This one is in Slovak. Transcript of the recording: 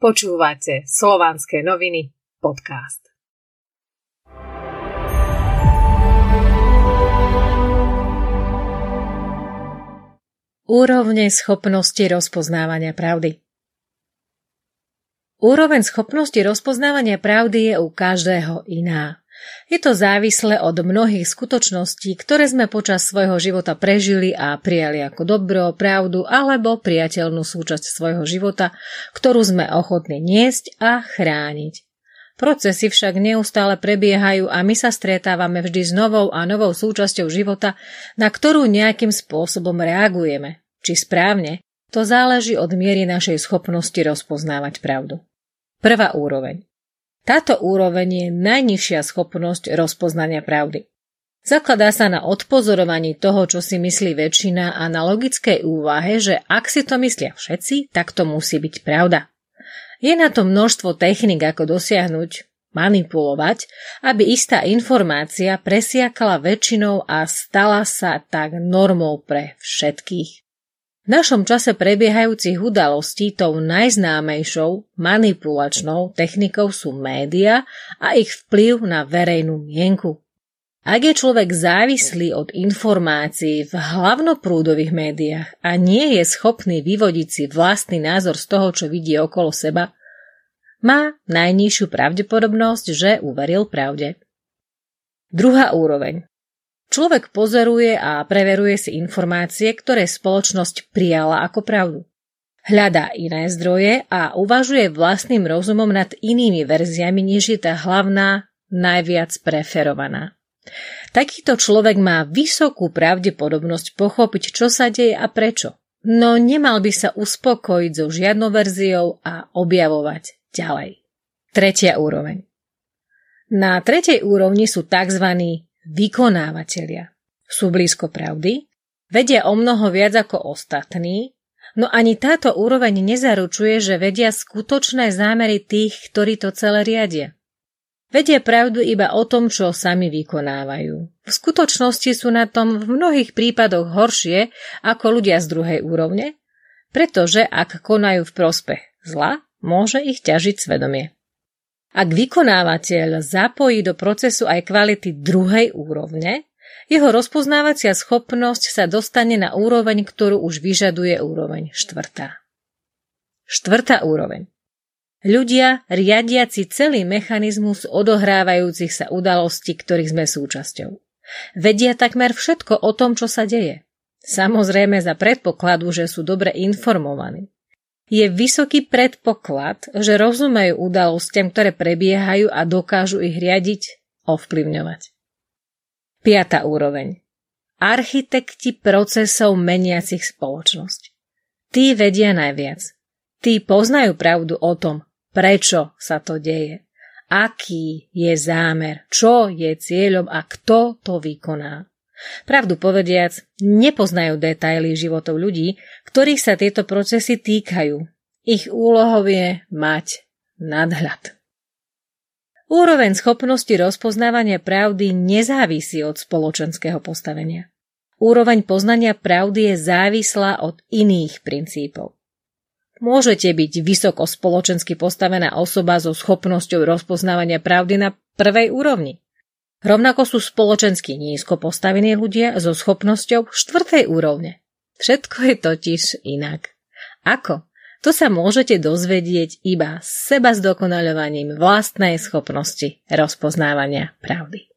Počúvate Slovanské noviny podcast. Úrovne schopnosti rozpoznávania pravdy Úroveň schopnosti rozpoznávania pravdy je u každého iná. Je to závislé od mnohých skutočností, ktoré sme počas svojho života prežili a prijali ako dobro, pravdu alebo priateľnú súčasť svojho života, ktorú sme ochotní niesť a chrániť. Procesy však neustále prebiehajú a my sa stretávame vždy s novou a novou súčasťou života, na ktorú nejakým spôsobom reagujeme. Či správne, to záleží od miery našej schopnosti rozpoznávať pravdu. Prvá úroveň. Táto úroveň je najnižšia schopnosť rozpoznania pravdy. Zakladá sa na odpozorovaní toho, čo si myslí väčšina a na logickej úvahe, že ak si to myslia všetci, tak to musí byť pravda. Je na to množstvo technik, ako dosiahnuť, manipulovať, aby istá informácia presiakla väčšinou a stala sa tak normou pre všetkých. Našom čase prebiehajúcich udalostí tou najznámejšou manipulačnou technikou sú média a ich vplyv na verejnú mienku. Ak je človek závislý od informácií v hlavnoprúdových médiách a nie je schopný vyvodiť si vlastný názor z toho, čo vidí okolo seba, má najnižšiu pravdepodobnosť, že uveril pravde. Druhá úroveň. Človek pozoruje a preveruje si informácie, ktoré spoločnosť prijala ako pravdu. Hľadá iné zdroje a uvažuje vlastným rozumom nad inými verziami, než je tá hlavná, najviac preferovaná. Takýto človek má vysokú pravdepodobnosť pochopiť, čo sa deje a prečo. No nemal by sa uspokojiť so žiadnou verziou a objavovať ďalej. Tretia úroveň. Na tretej úrovni sú tzv vykonávateľia. Sú blízko pravdy, vedia o mnoho viac ako ostatní, no ani táto úroveň nezaručuje, že vedia skutočné zámery tých, ktorí to celé riadia. Vedia pravdu iba o tom, čo sami vykonávajú. V skutočnosti sú na tom v mnohých prípadoch horšie ako ľudia z druhej úrovne, pretože ak konajú v prospech zla, môže ich ťažiť svedomie. Ak vykonávateľ zapojí do procesu aj kvality druhej úrovne, jeho rozpoznávacia schopnosť sa dostane na úroveň, ktorú už vyžaduje úroveň štvrtá. Štvrtá úroveň. Ľudia riadiaci celý mechanizmus odohrávajúcich sa udalostí, ktorých sme súčasťou. Vedia takmer všetko o tom, čo sa deje. Samozrejme za predpokladu, že sú dobre informovaní je vysoký predpoklad, že rozumejú udalostiam, ktoré prebiehajú a dokážu ich riadiť, ovplyvňovať. Piatá úroveň. Architekti procesov meniacich spoločnosť. Tí vedia najviac. Tí poznajú pravdu o tom, prečo sa to deje, aký je zámer, čo je cieľom a kto to vykoná. Pravdu povediac, nepoznajú detaily životov ľudí, ktorých sa tieto procesy týkajú. Ich úlohou je mať nadhľad. Úroveň schopnosti rozpoznávania pravdy nezávisí od spoločenského postavenia. Úroveň poznania pravdy je závislá od iných princípov. Môžete byť vysoko spoločensky postavená osoba so schopnosťou rozpoznávania pravdy na prvej úrovni. Rovnako sú spoločensky nízko postavení ľudia so schopnosťou štvrtej úrovne. Všetko je totiž inak. Ako? To sa môžete dozvedieť iba seba zdokonaľovaním vlastnej schopnosti rozpoznávania pravdy.